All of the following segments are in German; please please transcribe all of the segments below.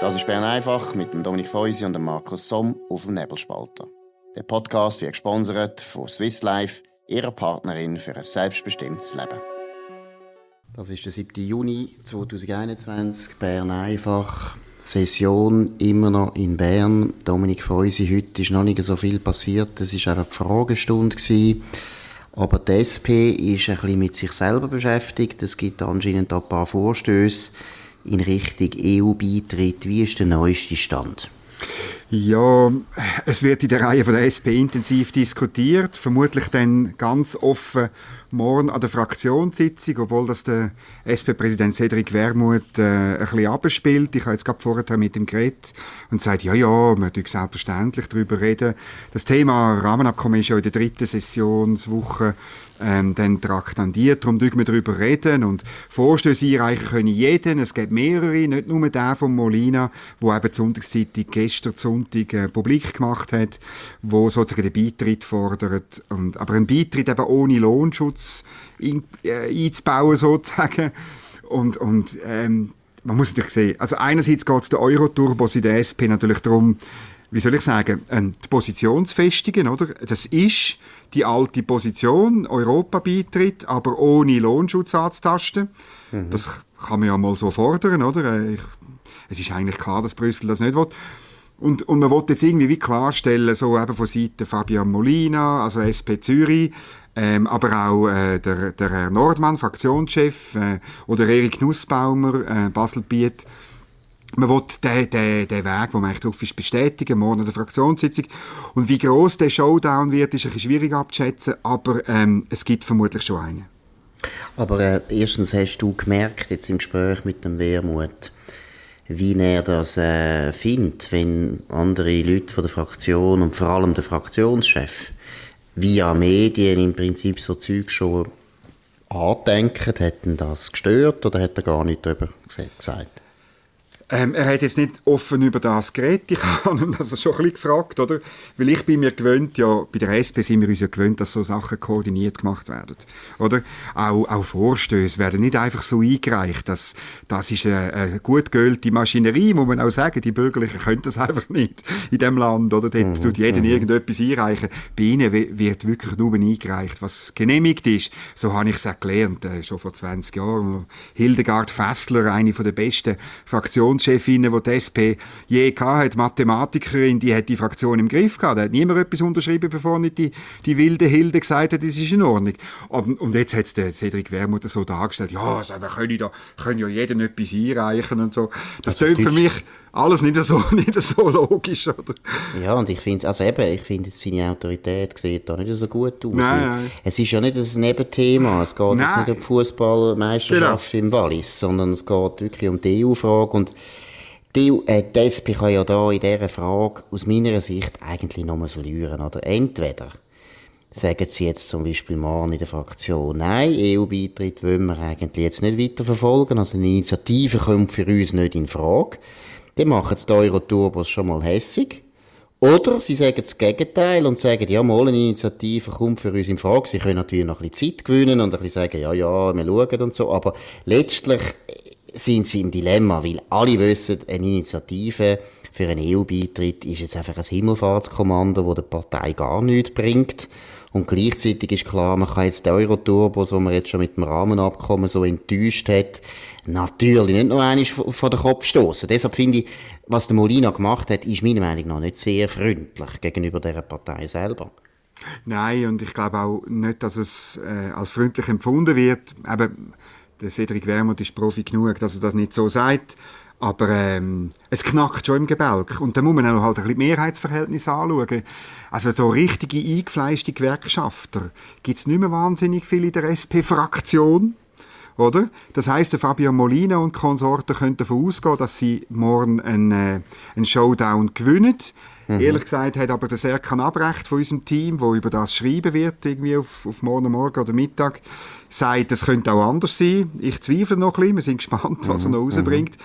Das ist Bern einfach mit dem Dominik Feusi und dem Markus Somm auf dem Nebelspalter. Der Podcast wird gesponsert von Swiss Life, ihrer Partnerin für ein selbstbestimmtes Leben. Das ist der 7. Juni 2021, Bern einfach. Session immer noch in Bern. Dominik Feusi, heute ist noch nicht so viel passiert. Es war einfach die Fragestunde. Aber die SP ist ein bisschen mit sich selber beschäftigt. Es gibt anscheinend ein paar Vorstöße in Richtung EU-Beitritt. Wie ist der neueste Stand? Ja, es wird in der Reihe von der SP intensiv diskutiert, vermutlich dann ganz offen morgen an der Fraktionssitzung, obwohl das der SP-Präsident Cedric Wermuth äh, ein bisschen abspielt. Ich habe jetzt gerade vorher mit ihm geredet und sagt, ja, ja, wir dürfen selbstverständlich darüber reden. Das Thema Rahmenabkommen ist ja in der dritten Sessionswoche ähm, dann traktandiert. Darum dürfen wir darüber reden und Vorstöße einreichen können jeden. Es gibt mehrere, nicht nur der von Molina, wo eben die Sonntagszeitung gestern Sonntag äh, publik gemacht hat, wo sozusagen den Beitritt fordert. Und, aber ein Beitritt eben ohne Lohnschutz in, äh, einzubauen sozusagen. Und, und ähm, man muss natürlich sehen, also einerseits geht es der Euro-Turbos in der SP natürlich darum, wie soll ich sagen, die Position zu festigen, oder? Das ist die alte Position, Europa-Beitritt, aber ohne Lohnschutz anzutasten. Mhm. Das kann man ja mal so fordern, oder? Äh, ich, es ist eigentlich klar, dass Brüssel das nicht will. Und, und man wollte jetzt irgendwie wie klarstellen, so eben von Seiten Fabian Molina, also SP Zürich, ähm, aber auch äh, der, der Herr Nordmann, Fraktionschef, äh, oder Erik Nussbaumer, äh, Baselbiet, man will den, den, den Weg, den man eigentlich drauf ist, bestätigen, morgen an der Fraktionssitzung. Und wie groß der Showdown wird, ist ein bisschen schwierig abzuschätzen, aber ähm, es gibt vermutlich schon einen. Aber äh, erstens hast du gemerkt, jetzt im Gespräch mit dem Wermut, wie er das äh, findet, wenn andere Leute von der Fraktion und vor allem der Fraktionschef via Medien im Prinzip so Zeug schon andenken, hätten das gestört oder hat er gar nicht darüber gesagt? Ähm, er hat jetzt nicht offen über das geredet. Ich habe ihn also schon ein bisschen gefragt, oder? Weil ich bin mir gewöhnt, ja, bei der SP sind wir uns ja gewöhnt, dass so Sachen koordiniert gemacht werden. Oder? Auch, auch Vorstöße werden nicht einfach so eingereicht. Das, das ist eine, eine gut geölte Maschinerie, muss man auch sagen. Die Bürgerlichen können das einfach nicht in dem Land, oder? Dort mhm, tut jeder mhm. irgendetwas einreichen. Bei ihnen wird wirklich nur eingereicht, was genehmigt ist. So habe ich es auch gelernt, äh, schon vor 20 Jahren. Hildegard Fessler, eine der besten Fraktions Fraktionschefinnen, die die SP je hat, Mathematikerin, die hat die Fraktion im Griff gehabt. Da hat niemand etwas unterschrieben, bevor nicht die, die wilde Hilde gesagt hat, das ist in Ordnung. Und, und jetzt hat es der Cedric Wermuth so dargestellt, ja, also, wir können, da, können ja jeden etwas einreichen und so. Das also, tönt für mich alles nicht so, nicht so logisch, oder? Ja, und ich finde also eben, ich finde, seine Autorität sieht da nicht so gut aus. Nein, nein. Es ist ja nicht ein Nebenthema. Es geht nein. jetzt nicht um die Fußballmeisterschaft genau. im Wallis, sondern es geht wirklich um die EU-Frage und die, EU, äh, die SP kann ja da in dieser Frage aus meiner Sicht eigentlich nochmal verlieren, oder? Entweder sagen sie jetzt zum Beispiel morgen in der Fraktion, nein, EU-Beitritt wollen wir eigentlich jetzt nicht weiterverfolgen, also eine Initiative kommt für uns nicht in Frage dann machen die Euro-Turbos schon mal hässig. Oder sie sagen das Gegenteil und sagen, ja, mal eine Initiative kommt für uns in Frage. Sie können natürlich noch ein bisschen Zeit gewinnen und ein bisschen sagen, ja, ja, wir schauen und so. Aber letztlich sind sie im Dilemma, weil alle wissen, eine Initiative für einen EU-Beitritt ist jetzt einfach ein Himmelfahrtskommando, das der Partei gar nichts bringt. Und gleichzeitig ist klar, man kann jetzt die Euro-Turbos, die man jetzt schon mit dem Rahmenabkommen so enttäuscht hat, natürlich nicht noch einmal von den Kopf stoßen. Deshalb finde ich, was der Molina gemacht hat, ist meiner Meinung nach nicht sehr freundlich gegenüber der Partei selber. Nein, und ich glaube auch nicht, dass es äh, als freundlich empfunden wird. Eben, der Cedric Wermuth ist Profi genug, dass er das nicht so sagt. Aber ähm, es knackt schon im Gebälk. Und da muss man auch halt ein bisschen Mehrheitsverhältnis anschauen. Also so richtige eingefleischte Gewerkschafter gibt es nicht mehr wahnsinnig viele in der SP-Fraktion. Oder? Das heißt, Fabio Molina und Konsorten können davon ausgehen, dass sie morgen einen, äh, einen Showdown gewinnen. Mhm. Ehrlich gesagt hat aber der Serkan Abrecht von unserem Team, wo über das schreiben wird, irgendwie auf, auf morgen Morgen oder Mittag, sagt, es könnte auch anders sein. Ich zweifle noch ein bisschen, wir sind gespannt, was mhm. er noch rausbringt. Mhm.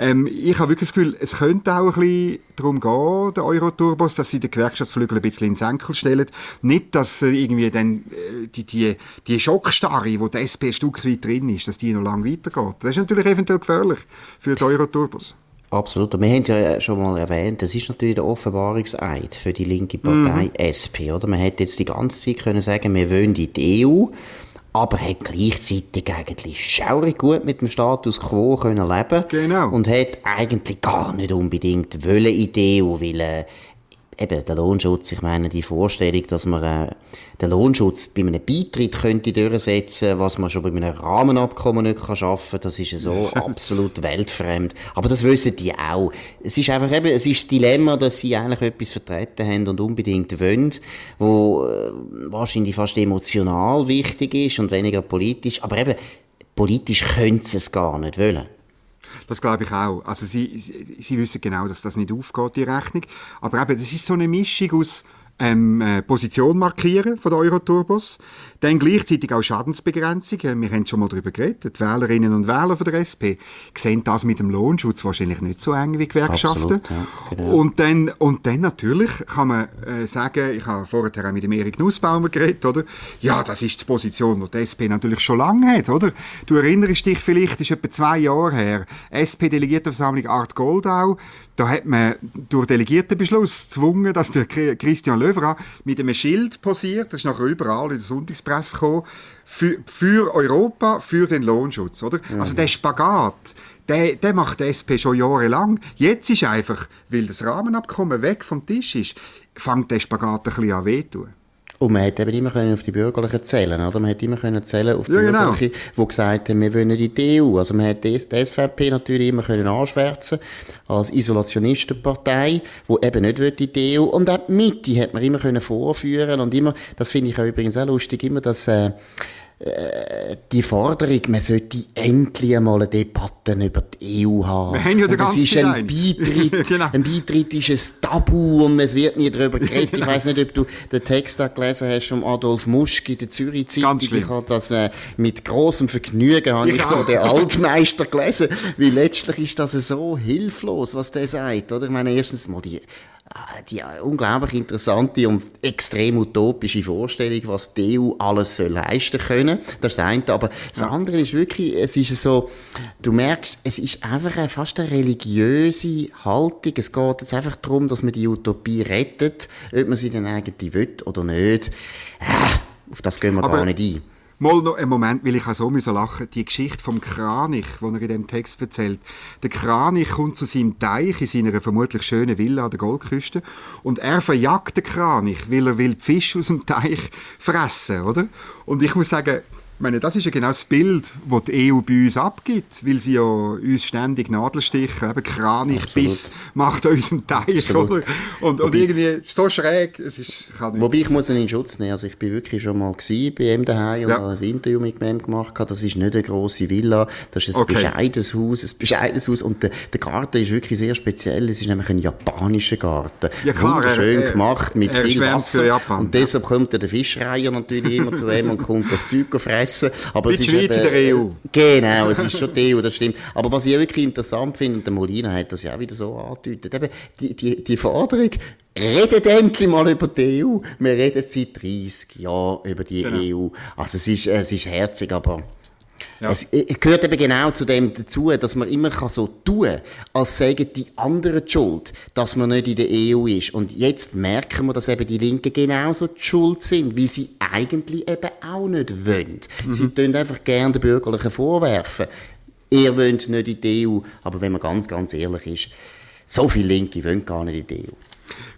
Ähm, ich habe wirklich das Gefühl, es könnte auch ein bisschen darum gehen, der Euro-Turbos, dass sie den Gewerkschaftsflügel ein bisschen ins Enkel stellen. Nicht, dass irgendwie dann äh, die, die, die Schockstarre, wo die SP ein Stück weit drin ist, dass die noch lange weitergeht. Das ist natürlich eventuell gefährlich für die Euro-Turbos. Absolut. Und wir haben es ja schon mal erwähnt, das ist natürlich der Offenbarungseid für die linke Partei mhm. SP, oder? Man hätte jetzt die ganze Zeit können sagen, wir wollen in die EU, aber hat gleichzeitig eigentlich schaurig gut mit dem Status quo können leben genau. und hat eigentlich gar nicht unbedingt wollen in die EU, weil äh, eben der Lohnschutz, ich meine, die Vorstellung, dass man äh, den Lohnschutz bei einem Beitritt könnte durchsetzen, was man schon bei einem Rahmenabkommen nicht kann schaffen, das ist so absolut weltfremd. Aber das wissen die auch. Es ist einfach eben, es ist das Dilemma, dass sie eigentlich etwas vertreten haben und unbedingt wollen, wo äh, wahrscheinlich fast emotional wichtig ist und weniger politisch, aber eben politisch können sie es gar nicht wollen. Das glaube ich auch. Also sie, sie, sie wissen genau, dass das nicht aufgeht, die Rechnung. Aber eben, das ist so eine Mischung aus ähm, äh, Position markieren von der Euroturbos. Dann gleichzeitig auch Schadensbegrenzung. Äh, wir haben schon mal darüber geredet. Die Wählerinnen und Wähler von der SP sehen das mit dem Lohnschutz wahrscheinlich nicht so eng wie Gewerkschaften. Absolut, ja, genau. und, dann, und dann natürlich kann man äh, sagen, ich habe vorher auch mit dem Erik Nussbaumer geredet, oder? Ja, das ist die Position, die die SP natürlich schon lange hat, oder? Du erinnerst dich vielleicht, das ist etwa zwei Jahre her, SP-Delegiertenversammlung Art Goldau, da hat man durch Delegiertenbeschluss gezwungen, dass der Christian Löwra mit einem Schild posiert, das ist nachher überall in der Sonntagspresse gekommen, für, für Europa, für den Lohnschutz, oder? Mhm. Also der Spagat, der, der macht die SP schon jahrelang. Jetzt ist einfach, weil das Rahmenabkommen weg vom Tisch ist, fängt der Spagat ein bisschen an wehtun. Und man hätte eben immer können auf die Bürgerlichen zählen, oder? Man hätte immer können zählen auf die ja, genau. Bürgerlichen, die gesagt haben, wir wollen in die EU. Also man hätte die SVP natürlich immer können anschwärzen als Isolationistenpartei, die eben nicht will in die EU. Und auch die Mitte hätte man immer können vorführen und immer, das finde ich auch übrigens auch lustig, immer das, äh, die Forderung, man sollte endlich einmal eine Debatte über die EU haben. Wir haben ja und es ist ein Beitritt, genau. ein Beitritt ist ein Tabu und es wird nie darüber geredet. genau. Ich weiß nicht, ob du den Text da gelesen hast von Adolf Muschki, der Zürich Zeitung. Ich habe das äh, mit großem Vergnügen habe ich, ich da den Altmeister gelesen, weil letztlich ist das so hilflos, was der sagt, oder? Ich meine, erstens mal die die unglaublich interessante und extrem utopische Vorstellung, was die EU alles soll leisten können. Das ist das eine. Aber das andere ist wirklich, es ist so, du merkst, es ist einfach eine, fast eine religiöse Haltung. Es geht jetzt einfach darum, dass man die Utopie rettet, ob man sie dann eigentlich will oder nicht. Ah, auf das gehen wir aber gar nicht ein. Mal noch einen Moment, weil ich auch so müssen lachen. Die Geschichte vom Kranich, die er in dem Text erzählt. Der Kranich kommt zu seinem Teich in seiner vermutlich schönen Villa an der Goldküste und er verjagt den Kranich, weil er will die Fische aus dem Teich fressen, oder? Und ich muss sagen, ich meine, das ist ja genau das Bild, das die EU bei uns abgibt, weil sie ja uns ständig Nadelstiche, eben Kranichbiss macht an unserem Teich, oder? Und, und irgendwie so schräg, es ist, Wobei ich muss ihn in Schutz nehmen, also ich bin wirklich schon mal gewesen bei ihm daheim und ja. ein Interview mit ihm gemacht, das ist nicht eine grosse Villa, das ist ein okay. bescheidenes Haus, ein bescheidenes Haus. Und der, der Garten ist wirklich sehr speziell, es ist nämlich ein japanischer Garten. Ja klar, Wunderschön er, gemacht, mit viel Wasser. Und deshalb kommt der Fischreier natürlich immer zu ihm und kommt das Zeug fressen vergessen. Aber es Schweiz in der EU. Genau, es ist schon die EU, das stimmt. Aber was ich wirklich interessant finde, und der Molina hat das ja auch wieder so angedeutet, eben die, die, die Forderung, redet endlich mal über die EU. Wir reden seit 30 Jahren über die genau. EU. Also es ist, es ist herzig, aber ja. Es gehört eben genau zu dem dazu, dass man immer so tun kann, als sagen die anderen die schuld, dass man nicht in der EU ist. Und jetzt merken wir, dass eben die Linken genauso die schuld sind, wie sie eigentlich eben auch nicht wollen. Mhm. Sie tun einfach gerne den Bürgerlichen vorwerfen. Ihr wollt nicht in die EU, aber wenn man ganz, ganz ehrlich ist, so viele Linke wollen gar nicht in die EU.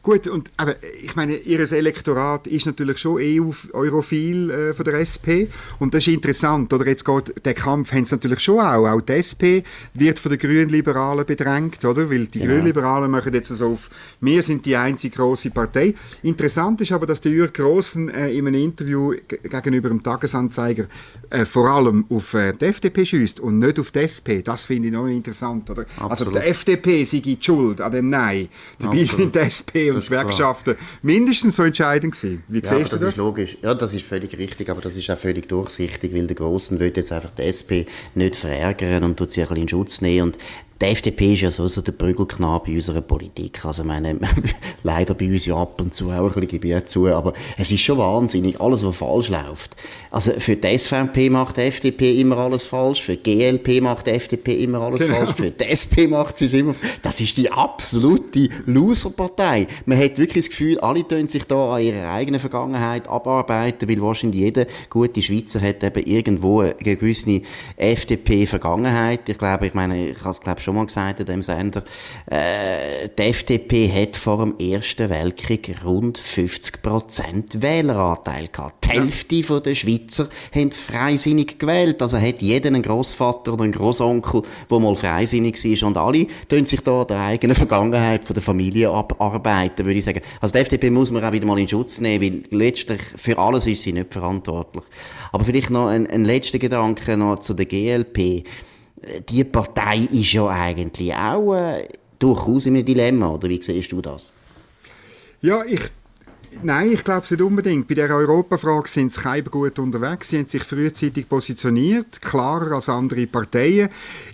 Gut, und aber ich meine, ihr Elektorat ist natürlich schon EU-europhil äh, von der SP und das ist interessant, oder? Jetzt geht der Kampf, haben sie natürlich schon auch. Auch die SP wird von den Grünliberalen bedrängt, oder? Weil die ja. Grünliberalen machen jetzt so auf, wir sind die einzige große Partei. Interessant ist aber, dass der Jürg Grossen äh, in einem Interview gegenüber dem Tagesanzeiger äh, vor allem auf äh, die FDP schießt und nicht auf die SP. Das finde ich noch interessant, oder? Absolut. Also die FDP sei die Schuld an dem Nein. Dabei Absolut. sind die SP und Gewerkschaften mindestens so entscheidend gewesen. Wie ja, siehst du das? Ist logisch. Ja, das ist völlig richtig, aber das ist auch völlig durchsichtig, weil der Grossen will jetzt einfach die SP nicht verärgern und tut sie ein bisschen in Schutz nehmen und die FDP ist ja so, so der Prügelknabe unserer Politik. Also, meine, leider bei uns ja ab und zu auch ein bisschen, gebe ich zu, aber es ist schon wahnsinnig, alles, was falsch läuft. Also, für die SVP macht die FDP immer alles falsch, für die GLP macht die FDP immer alles genau. falsch, für die SP macht sie es immer, das ist die absolute Loserpartei. Man hat wirklich das Gefühl, alle tun sich da an ihrer eigenen Vergangenheit abarbeiten, weil wahrscheinlich jeder gute Schweizer hat eben irgendwo eine gewisse FDP-Vergangenheit. Ich glaube, ich meine, ich habe es glaube schon mal gesagt in dem Sender, äh, die FDP hat vor dem Ersten Weltkrieg rund 50% Wähleranteil gehabt. Die Hälfte ja. der Schweizer haben freisinnig gewählt. Also hat jeder einen Großvater oder einen Großonkel, der mal freisinnig war und alle tun sich da der eigenen Vergangenheit von der Familie abarbeiten, würde ich sagen. Also die FDP muss man auch wieder mal in Schutz nehmen, weil letztlich für alles ist sie nicht verantwortlich. Aber vielleicht noch ein, ein letzter Gedanke noch zu der GLP. Die Partei ist ja eigentlich auch äh, durchaus in einem Dilemma, oder wie siehst du das? Ja, ich Nein, ich glaube es nicht unbedingt. Bei der Europafrage sind sie gut unterwegs. Sie haben sich frühzeitig positioniert, klarer als andere Parteien.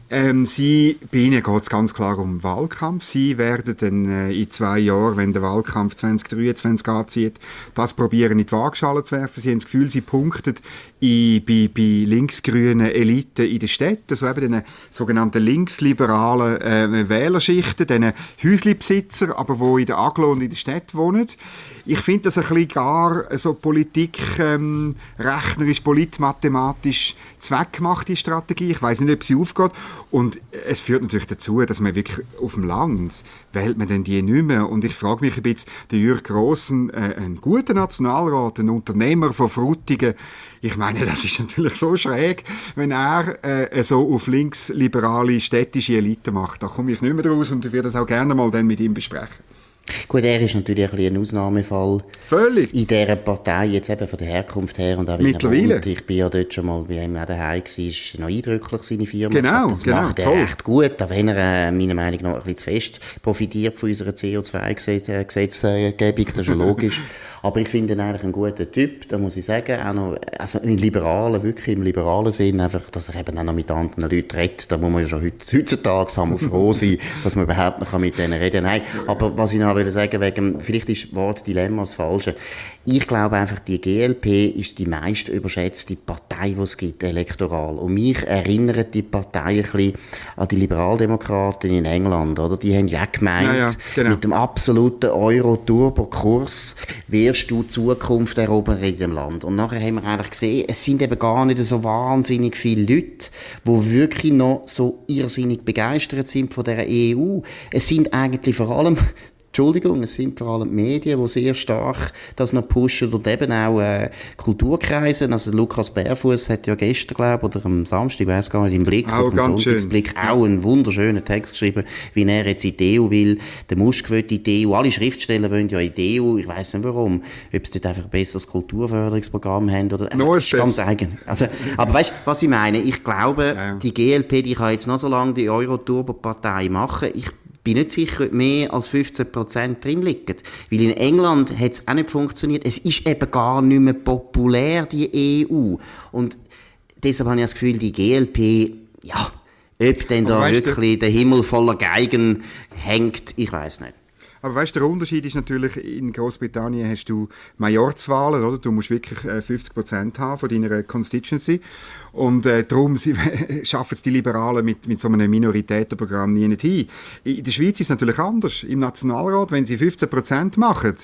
Ähm, sie, bei Ihnen geht es ganz klar um Wahlkampf. Sie werden dann äh, in zwei Jahren, wenn der Wahlkampf 2023 anzieht, das probieren in die Waagschale zu werfen. Sie haben das Gefühl, sie punkten bei, bei linksgrünen Eliten in der Stadt, also eben den sogenannten linksliberalen äh, Wählerschichten, den Häuslibesitzer, aber wo in der Aglo und in der Stadt wohnen. Ich finde das ein bisschen gar so Politik, ähm, politmathematisch zweckgemachte Strategie. Ich weiß nicht, ob sie aufgeht. Und es führt natürlich dazu, dass man wirklich auf dem Land wählt man denn die nicht mehr. Und ich frage mich ein bisschen, der Jürg Grossen, äh, ein guter Nationalrat, ein Unternehmer von Frutigen, ich meine, das ist natürlich so schräg, wenn er äh, so auf linksliberale städtische Elite macht. Da komme ich nicht mehr raus und ich werde das auch gerne mal dann mit ihm besprechen. Gut, er ist natürlich ein, ein Ausnahmefall. Völlig. In dieser Partei, jetzt eben von der Herkunft her und auch Mittlerweile. Ich bin ja dort schon mal bei ihm auch daheim gewesen, ist noch eindrücklich, seine Firma. Genau, das genau, macht er toll. recht gut, auch wenn er, äh, meiner Meinung nach, ein bisschen zu fest profitiert von unserer CO2-Gesetzgebung, das ist ja logisch. Aber ich finde ihn eigentlich ein guter Typ, da muss ich sagen. Auch noch, also ein Liberalen, wirklich im liberalen Sinn, einfach, dass er eben auch noch mit anderen Leuten redet. Da muss man ja schon heutzutage haben wir froh sein, dass man überhaupt noch mit denen reden kann. Nein, aber was ich noch will sagen, wegen, vielleicht ist das Wort Dilemma das Falsche. Ich glaube einfach, die GLP ist die meist überschätzte Partei, die es gibt, elektoral. Und mich erinnert die Partei ein bisschen an die Liberaldemokraten in England, oder? Die haben ja gemeint, ja, ja, genau. mit dem absoluten Euro-Turbo-Kurs wirst du Zukunft erobern in dem Land. Und nachher haben wir eigentlich gesehen, es sind eben gar nicht so wahnsinnig viele Leute, die wirklich noch so irrsinnig begeistert sind von der EU. Es sind eigentlich vor allem Entschuldigung, es sind vor allem die Medien, die sehr stark das noch pushen und eben auch äh, Kulturkreise. Also Lukas Bärfuß hat ja gestern, glaube ich, oder am Samstag, ich weiß gar nicht, im Blick, auch oder im Sonntagsblick, auch einen wunderschönen Text geschrieben, wie er jetzt in die EU will. Der Musk will in die EU, alle Schriftsteller wollen ja in die EU, ich weiß nicht warum, ob sie dort einfach ein besseres Kulturförderungsprogramm haben oder, also, no, ist ganz eigen. Also, aber weißt du, was ich meine? Ich glaube, ja. die GLP, die kann jetzt noch so lange die Euro-Turbo-Partei machen. Ich bin nicht sicher, ob mehr als 15% drin liegen. Weil in England hat es auch nicht funktioniert. Es ist eben gar nicht mehr populär, die EU. Und deshalb habe ich das Gefühl, die GLP, ja, ob denn da wirklich der Himmel voller Geigen hängt, ich weiß nicht. Aber weißt, der Unterschied ist natürlich, in Großbritannien hast du Majorzwahlen, oder? Du musst wirklich 50% äh, haben von deiner Constituency. Und äh, darum schaffen es die Liberalen mit, mit so einem Minoritätenprogramm nie nicht hin. In der Schweiz ist es natürlich anders. Im Nationalrat, wenn sie 15% machen,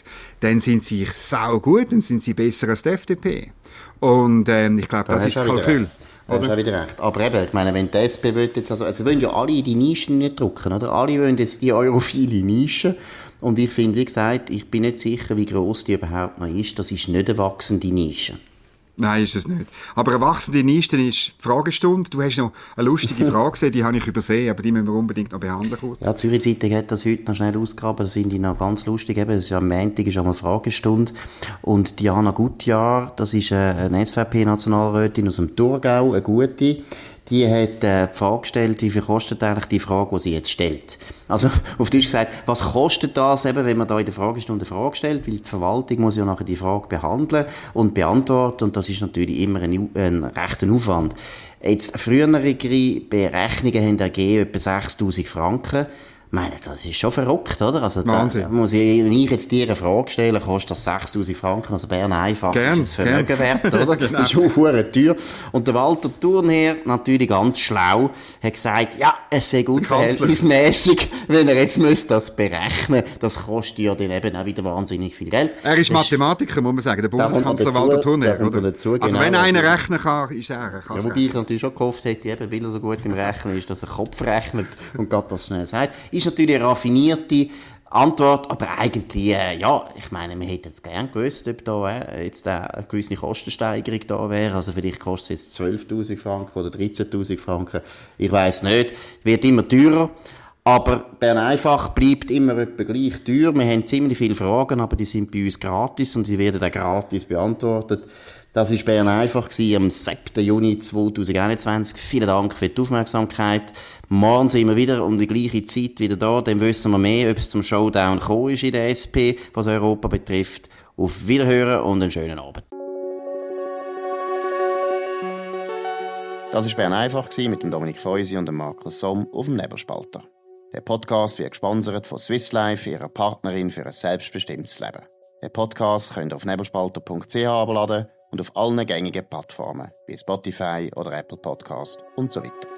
dann sind sie sau gut, dann sind sie besser als die FDP. Und ähm, ich glaube, das da ist das Kalkül. Da hast du wieder recht. Aber eben, ich meine, wenn die SP will jetzt, also, also wollen ja alle in die Nischen nicht drücken, oder? Alle wollen jetzt die europhile Nische. Und ich finde, wie gesagt, ich bin nicht sicher, wie groß die überhaupt noch ist. Das ist nicht eine wachsende Nische. Nein, ist es nicht. Aber eine wachsende Nische ist die Fragestunde. Du hast noch eine lustige Frage gesehen, die habe ich übersehen, aber die müssen wir unbedingt noch behandeln kurz. Ja, Zürich Zeitung hat das heute noch schnell ausgegraben, das finde ich noch ganz lustig. Eben, das ist am Montag ist einmal Fragestunde und Diana Gutjahr, das ist eine SVP-Nationalrätin aus dem Thurgau, eine gute, die hat äh, die Frage gestellt, wie viel kostet eigentlich die Frage, die sie jetzt stellt. Also auf Deutsch gesagt, was kostet das eben, wenn man da in der Fragestunde eine Frage stellt, weil die Verwaltung muss ja nachher die Frage behandeln und beantworten und das ist natürlich immer ein, ein rechter Aufwand. Jetzt, frühere Berechnungen haben ergeben etwa 6000 Franken meine, das ist schon verrückt, oder? Also, Wahnsinn. Da muss ich, wenn ich jetzt dir eine Frage stelle, kostet das 6000 Franken, also Bern einfach, gern, ist das Vermögen gern. wert, oder? genau. Das ist schon hure teuer. Und der Walter Thurnherr, natürlich ganz schlau, hat gesagt, ja, es sei unverhältnismäßig, wenn er jetzt müsste das berechnen, das kostet ja dann eben auch wieder wahnsinnig viel Geld. Er ist das Mathematiker, muss man sagen, der Bundeskanzler Walter Thurnherr, oder? Dazu, also genau, wenn einer rechnen kann, ist er. Ja, wobei ich natürlich schon gehofft hätte, eben, weil er so gut im Rechnen ist, dass er Kopf rechnet und Gott das schnell sagt. Ist natürlich eine raffinierte Antwort, aber eigentlich, äh, ja, ich meine, wir hätten es gern gewusst, ob da äh, jetzt eine gewisse Kostensteigerung da wäre. Also vielleicht kostet es jetzt 12.000 Franken oder 13.000 Franken. Ich weiß nicht. Wird immer teurer. Aber Bern einfach bleibt immer etwa gleich teuer. Wir haben ziemlich viele Fragen, aber die sind bei uns gratis und sie werden auch gratis beantwortet. Das war Bern einfach am 7. Juni 2021. Vielen Dank für die Aufmerksamkeit. Morgen sind wir wieder um die gleiche Zeit wieder da. Dann wissen wir mehr, ob es zum Showdown gekommen ist in der SP, was Europa betrifft. Auf Wiederhören und einen schönen Abend. Das war Bern einfach mit dem Dominik Feusi und dem Markus Somm auf dem Nebelspalter. Der Podcast wird gesponsert von Swiss Life, ihrer Partnerin für ein selbstbestimmtes Leben. Den Podcast könnt ihr auf nebelspalter.ch abladen und auf allen gängigen Plattformen wie Spotify oder Apple Podcast und so weiter.